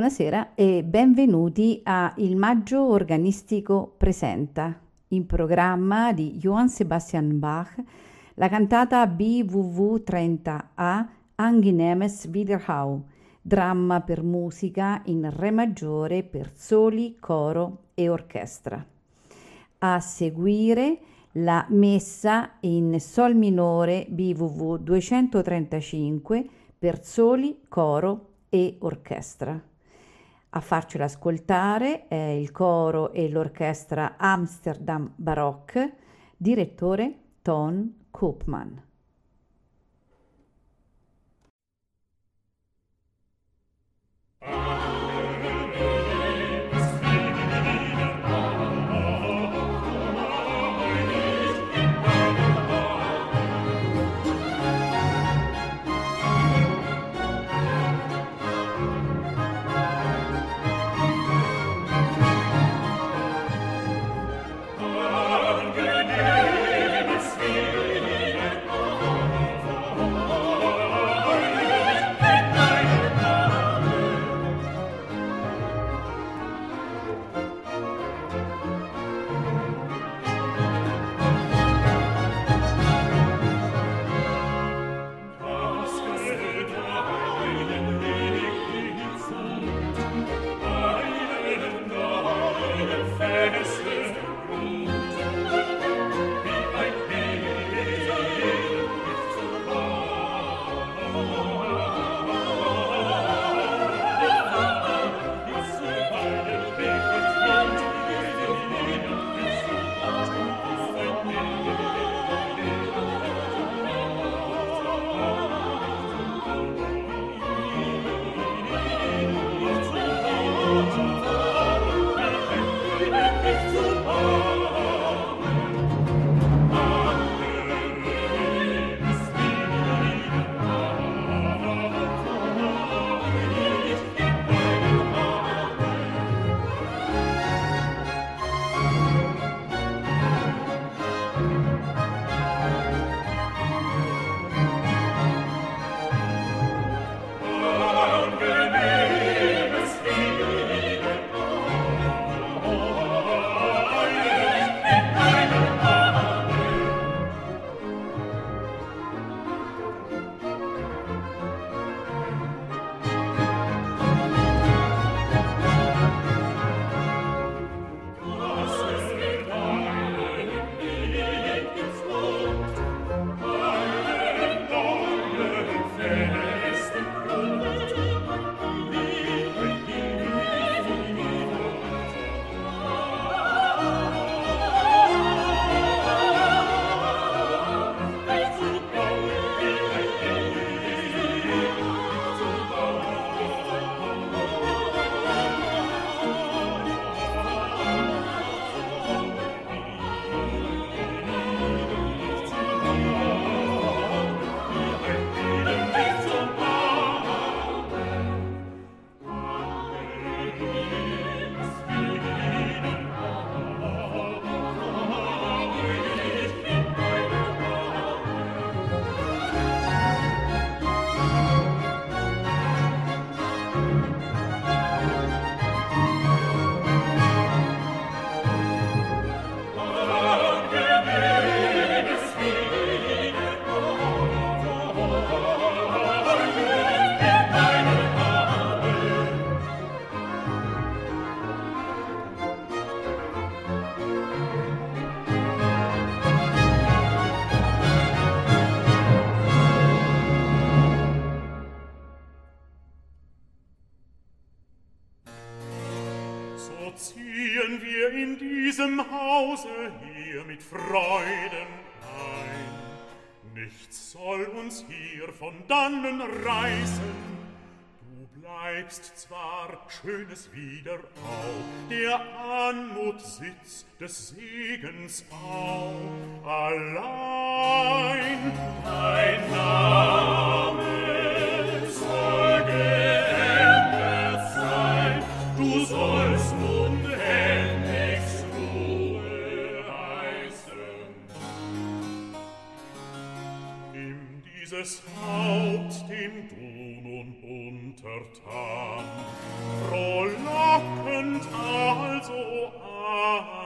Buonasera e benvenuti a Il Maggio Organistico Presenta, in programma di Johann Sebastian Bach, la cantata BWV 30A Angenehmes Wiederhau, dramma per musica in Re maggiore per soli, coro e orchestra. A seguire la messa in Sol minore BWV 235 per soli, coro e orchestra. A farcela ascoltare è il coro e l'orchestra Amsterdam Baroque, direttore Ton Koopman. Bleibst zwar schönes Wiederau, der Anmut Sitz des Segens auch, allein dein Name soll geändert sein, du sollst nun endlich Ruhe heißen. Nimm dieses Haupt dem du untertan, frohlockend also an.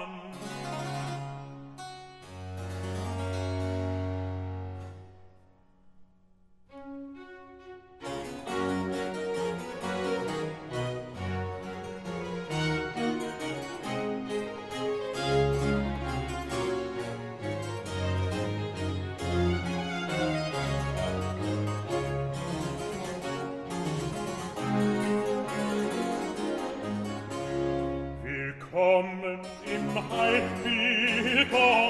al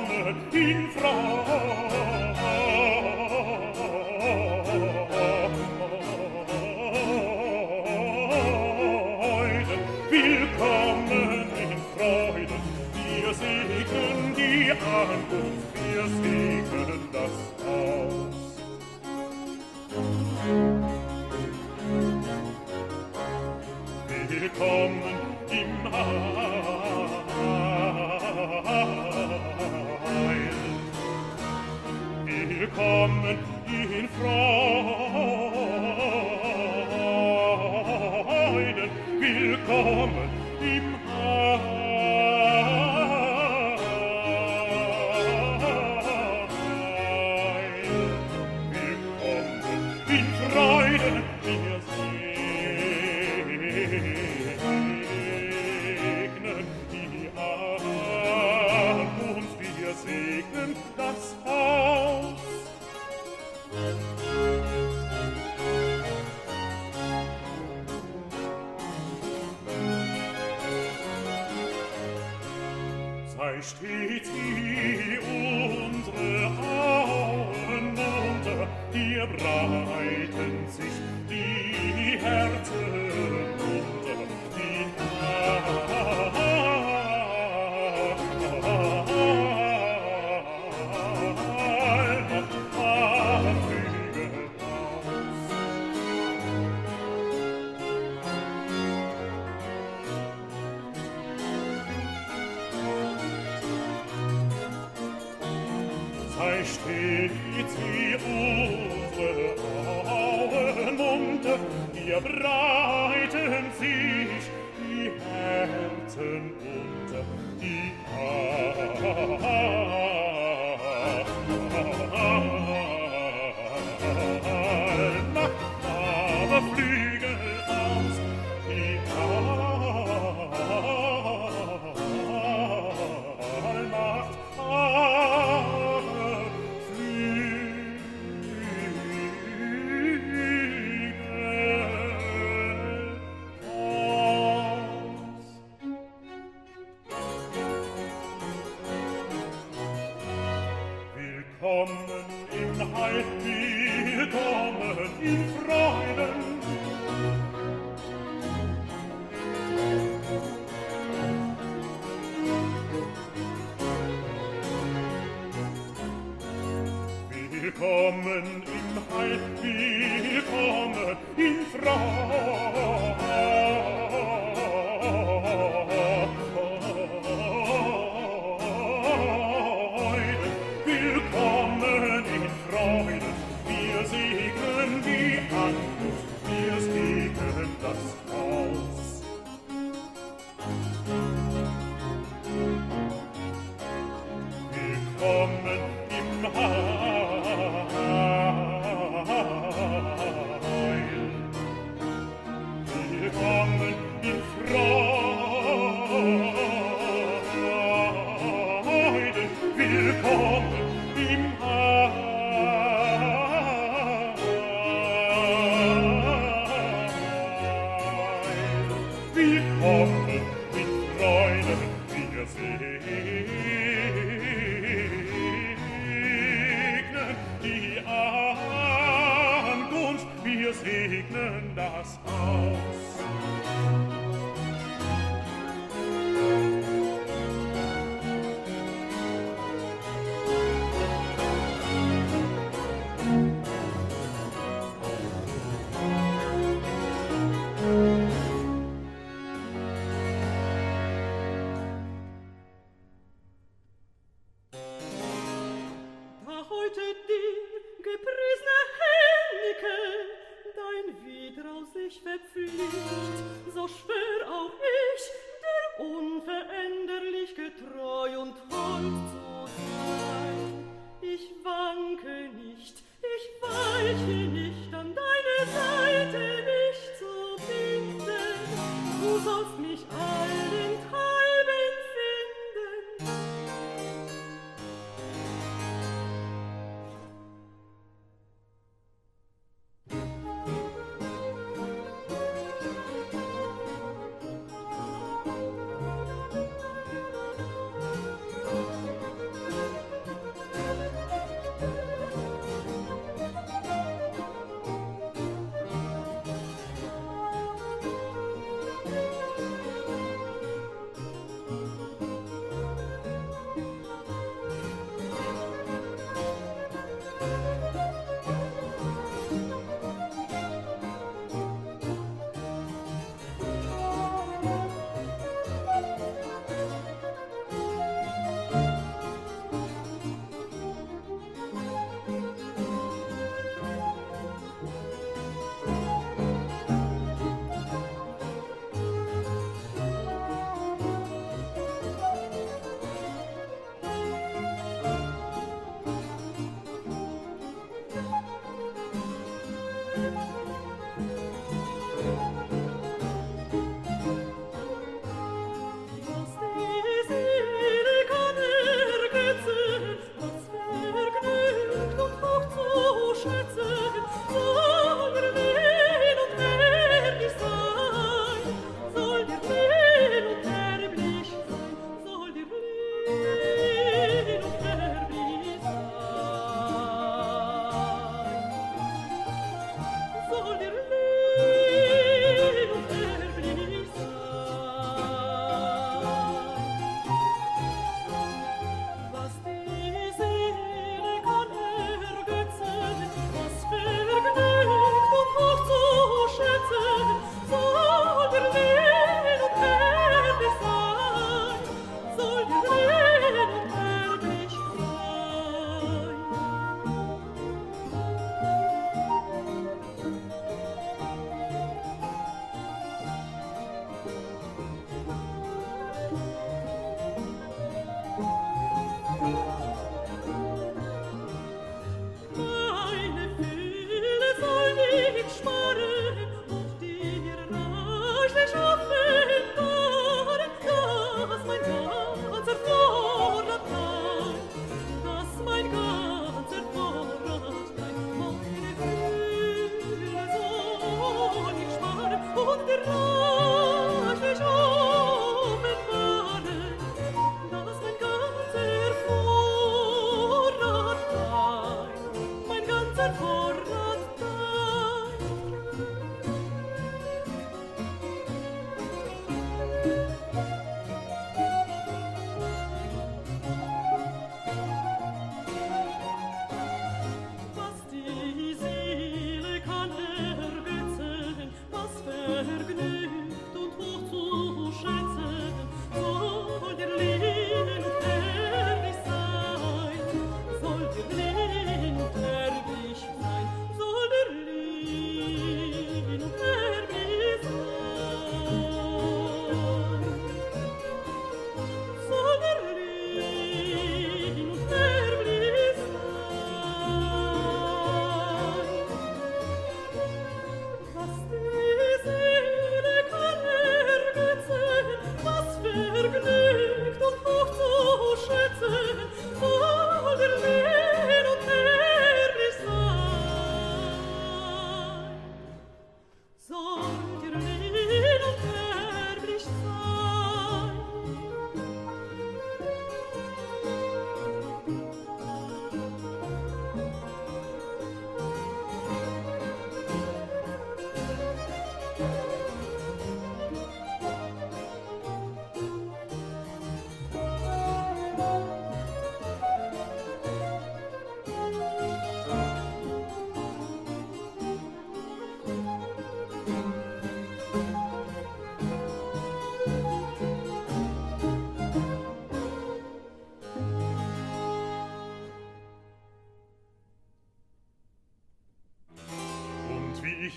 Shuffle.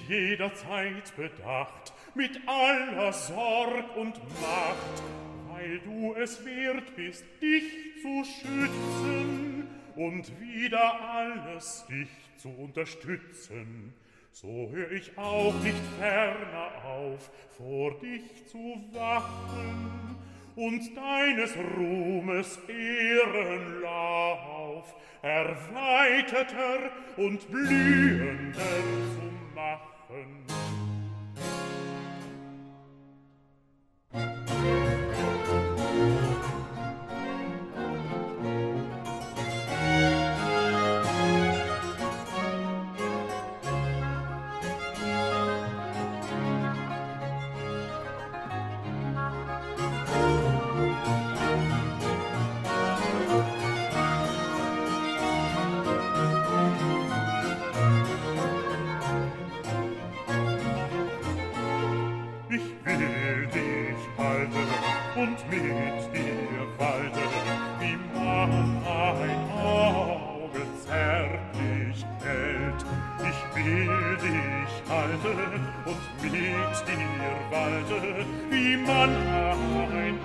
Jederzeit bedacht, mit aller Sorg und Macht, weil du es wert bist, dich zu schützen und wieder alles dich zu unterstützen. So hör ich auch nicht ferner auf, vor dich zu wachen und deines Ruhmes Ehrenlauf erweiterter und blühender zu machen. Waffen und mit dir walte, wie man ein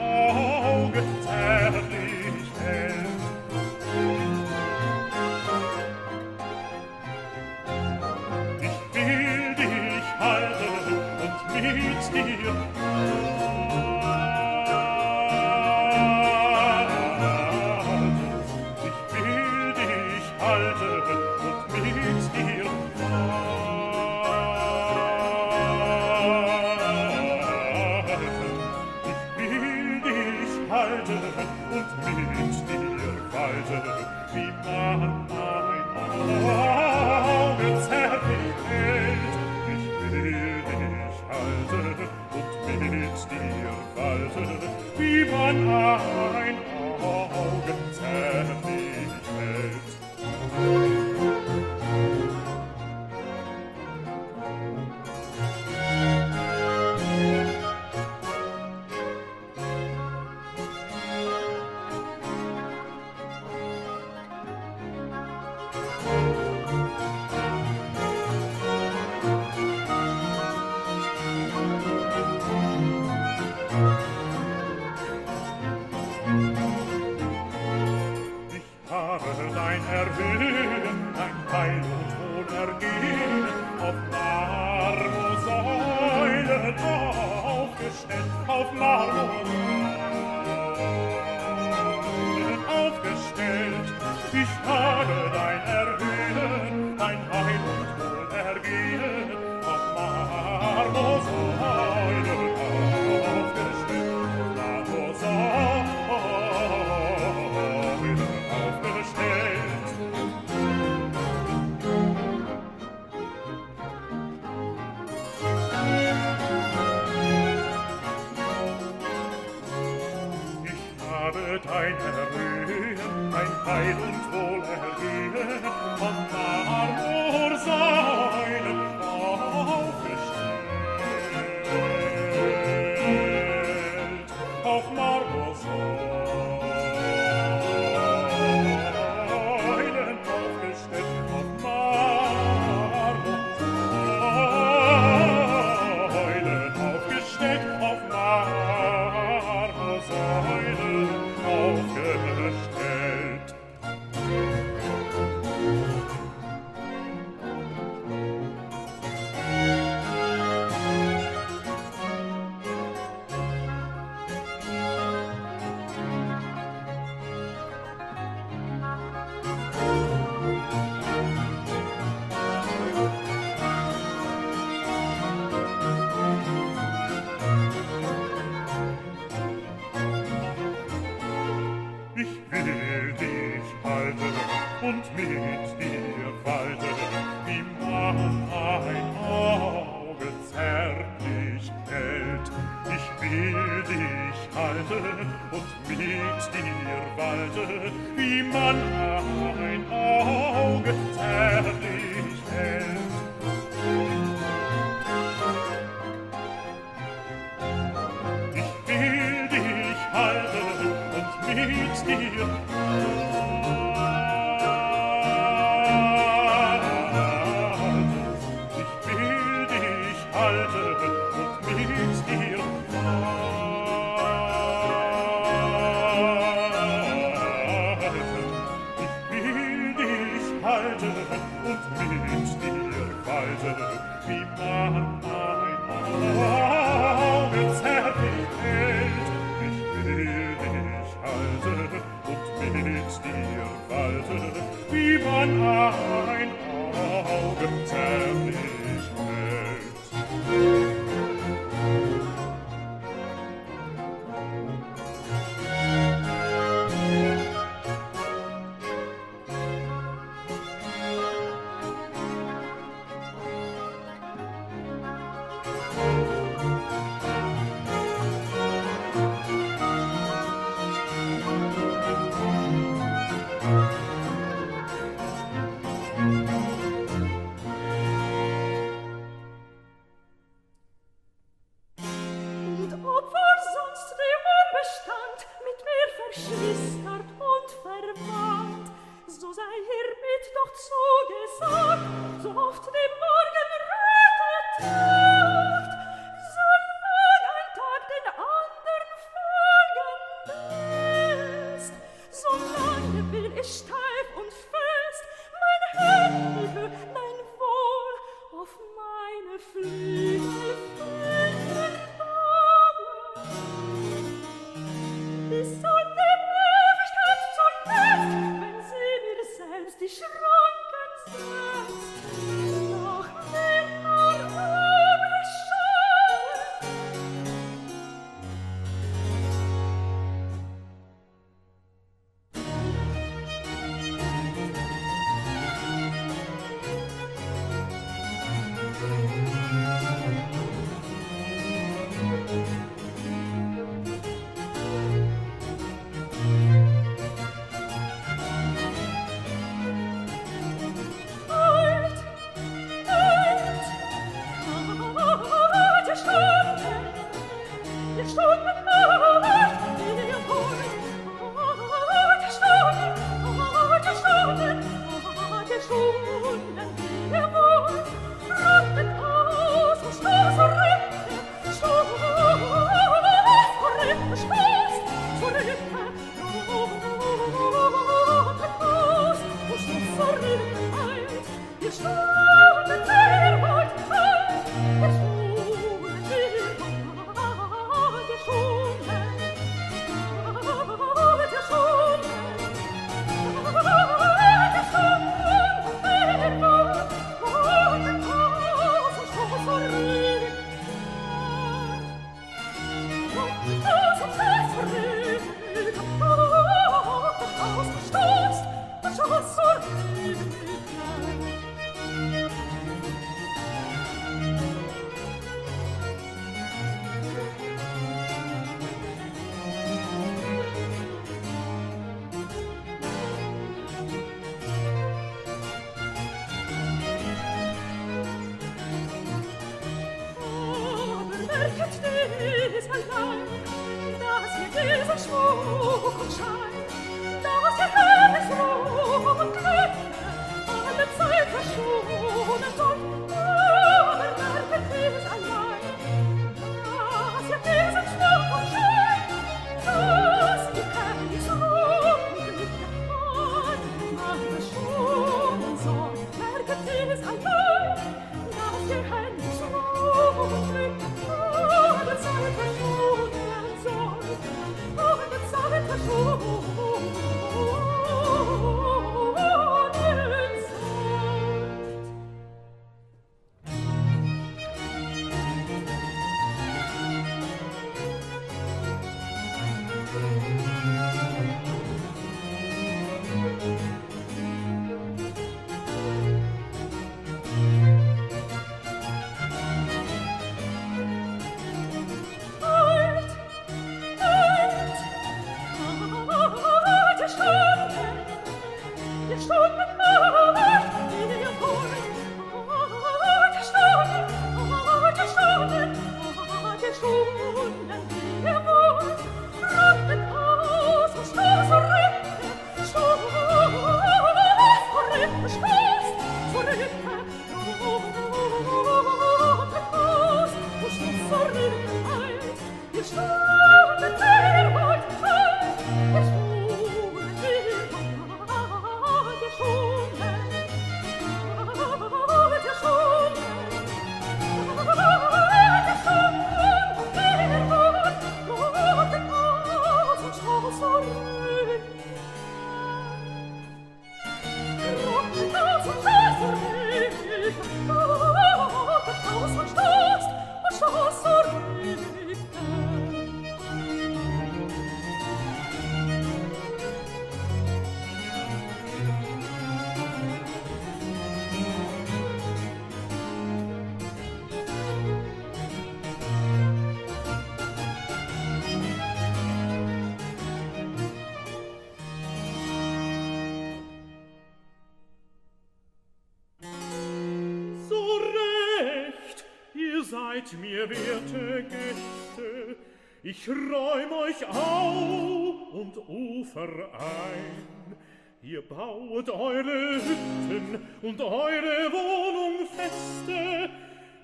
Und eure Wohnung feste,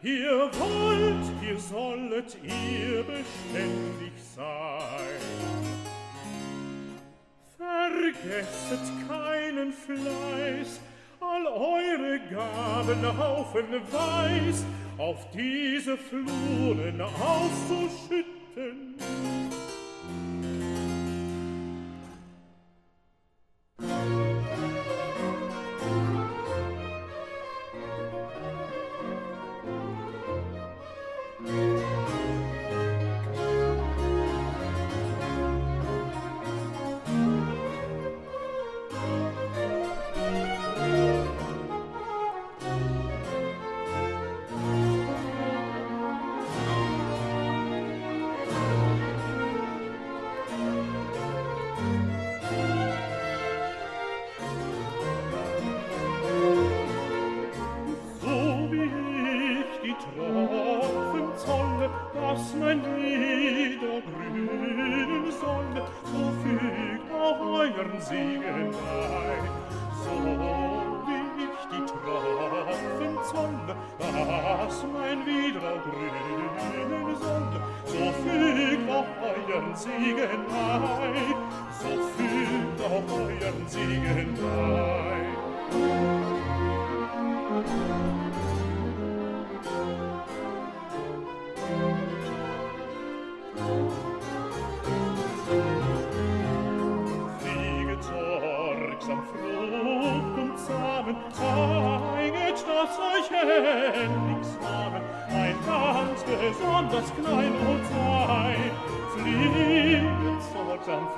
Ihr wollt, ihr sollet ihr beständig sein. Vergesset keinen Fleiß, all eure Gaben haufenweis auf diese Fluren auszuschütten.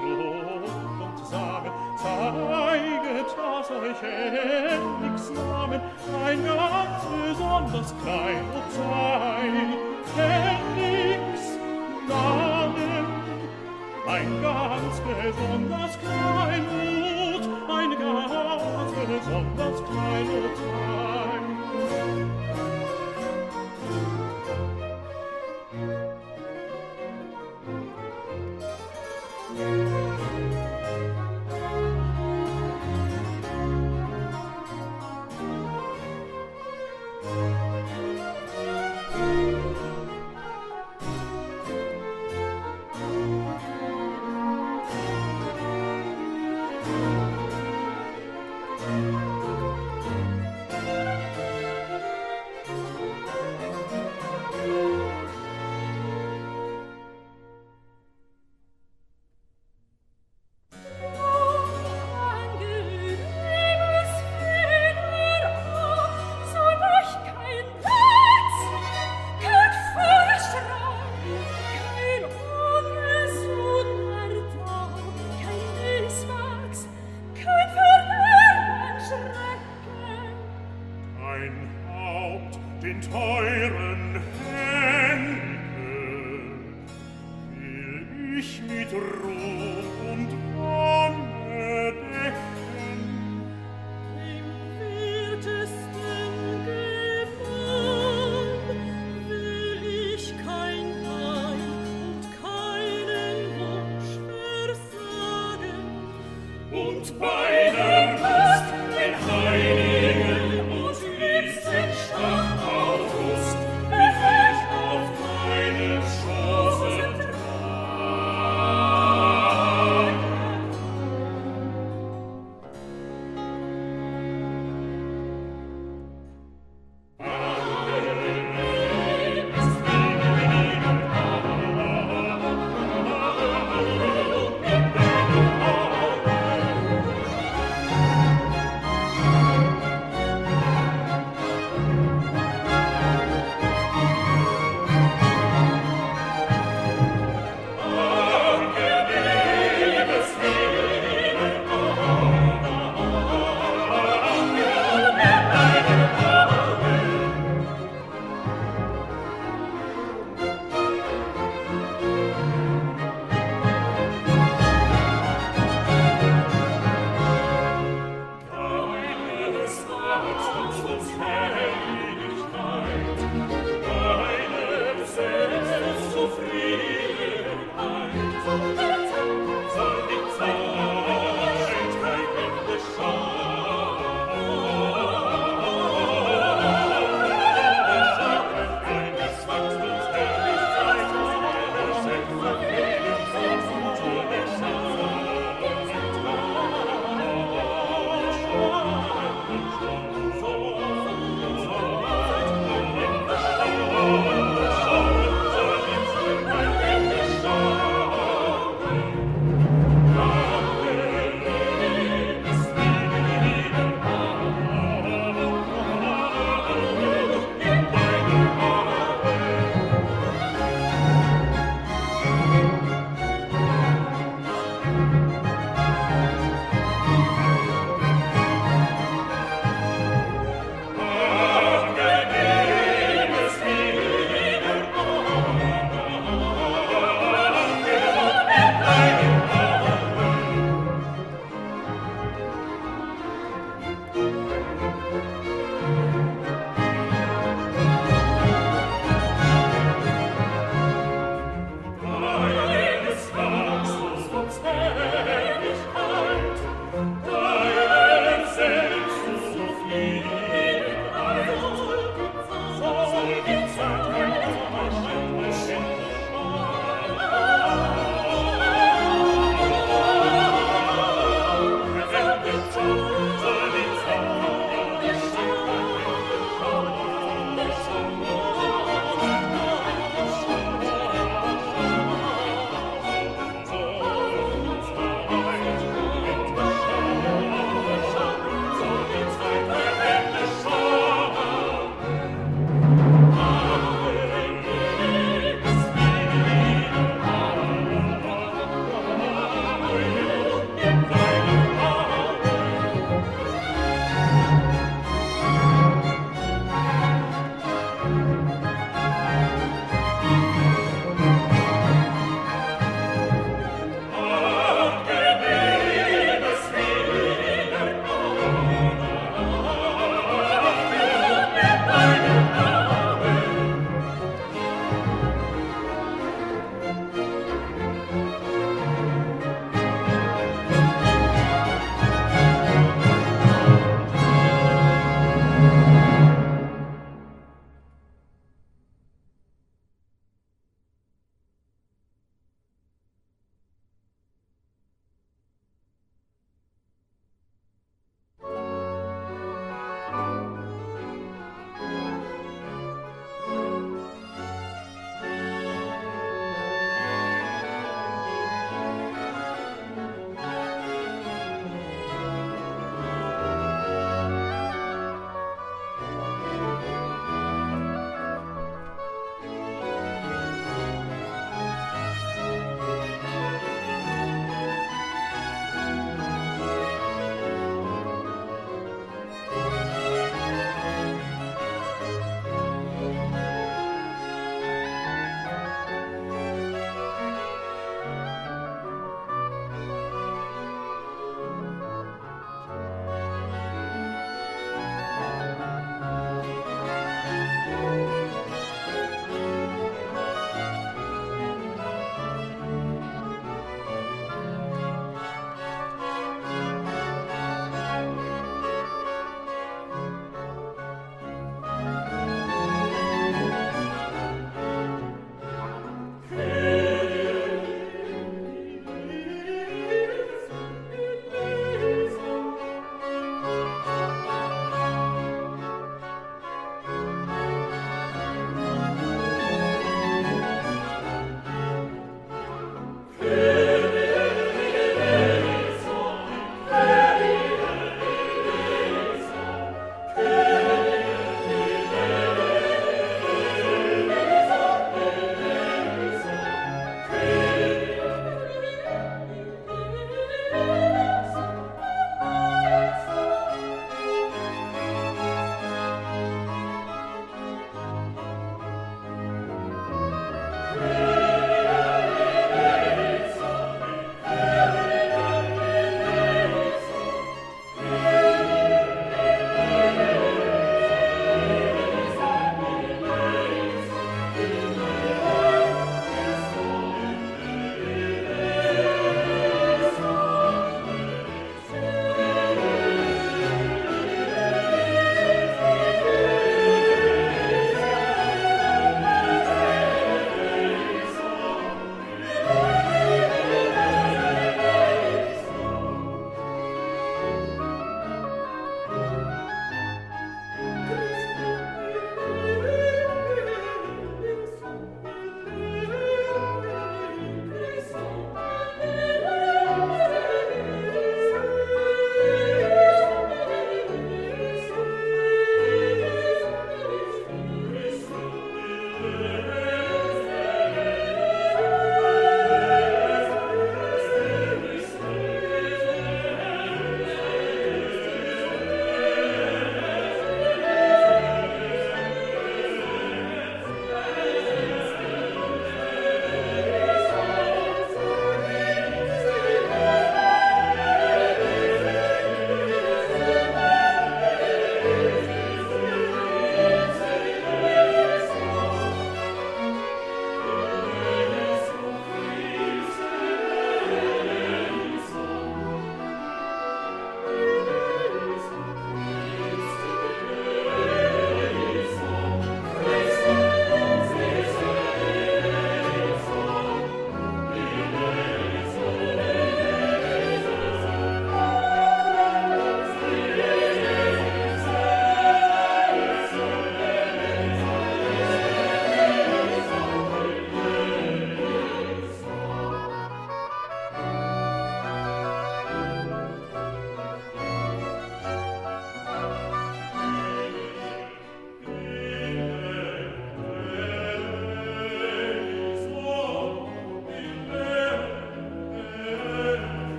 Lob und sagen, zeiget, dass euch Hennigs Namen ein ganz besonders klein und sein. Hennigs Namen ein ganz besonders klein und ein ganz besonders klein und sein.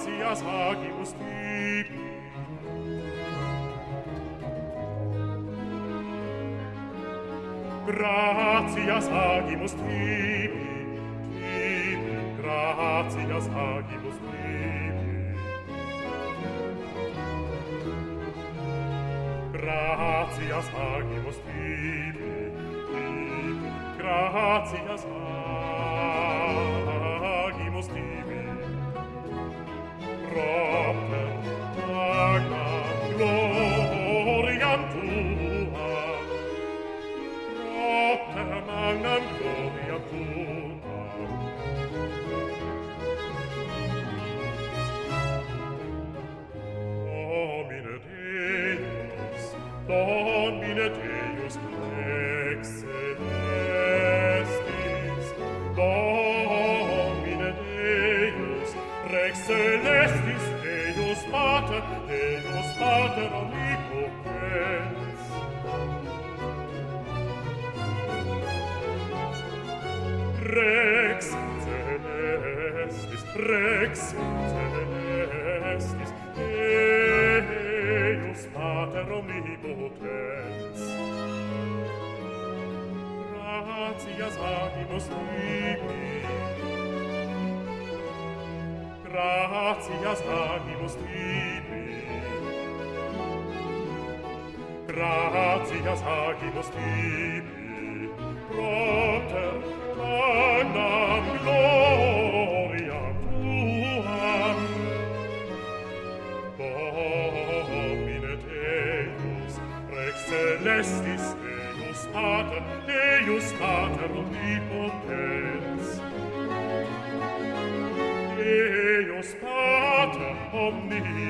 Grazia sagi rex celestis rex celestis eius pater omnipotens. Gratias animos tibi gratias animos tibi gratias animos tibi propter me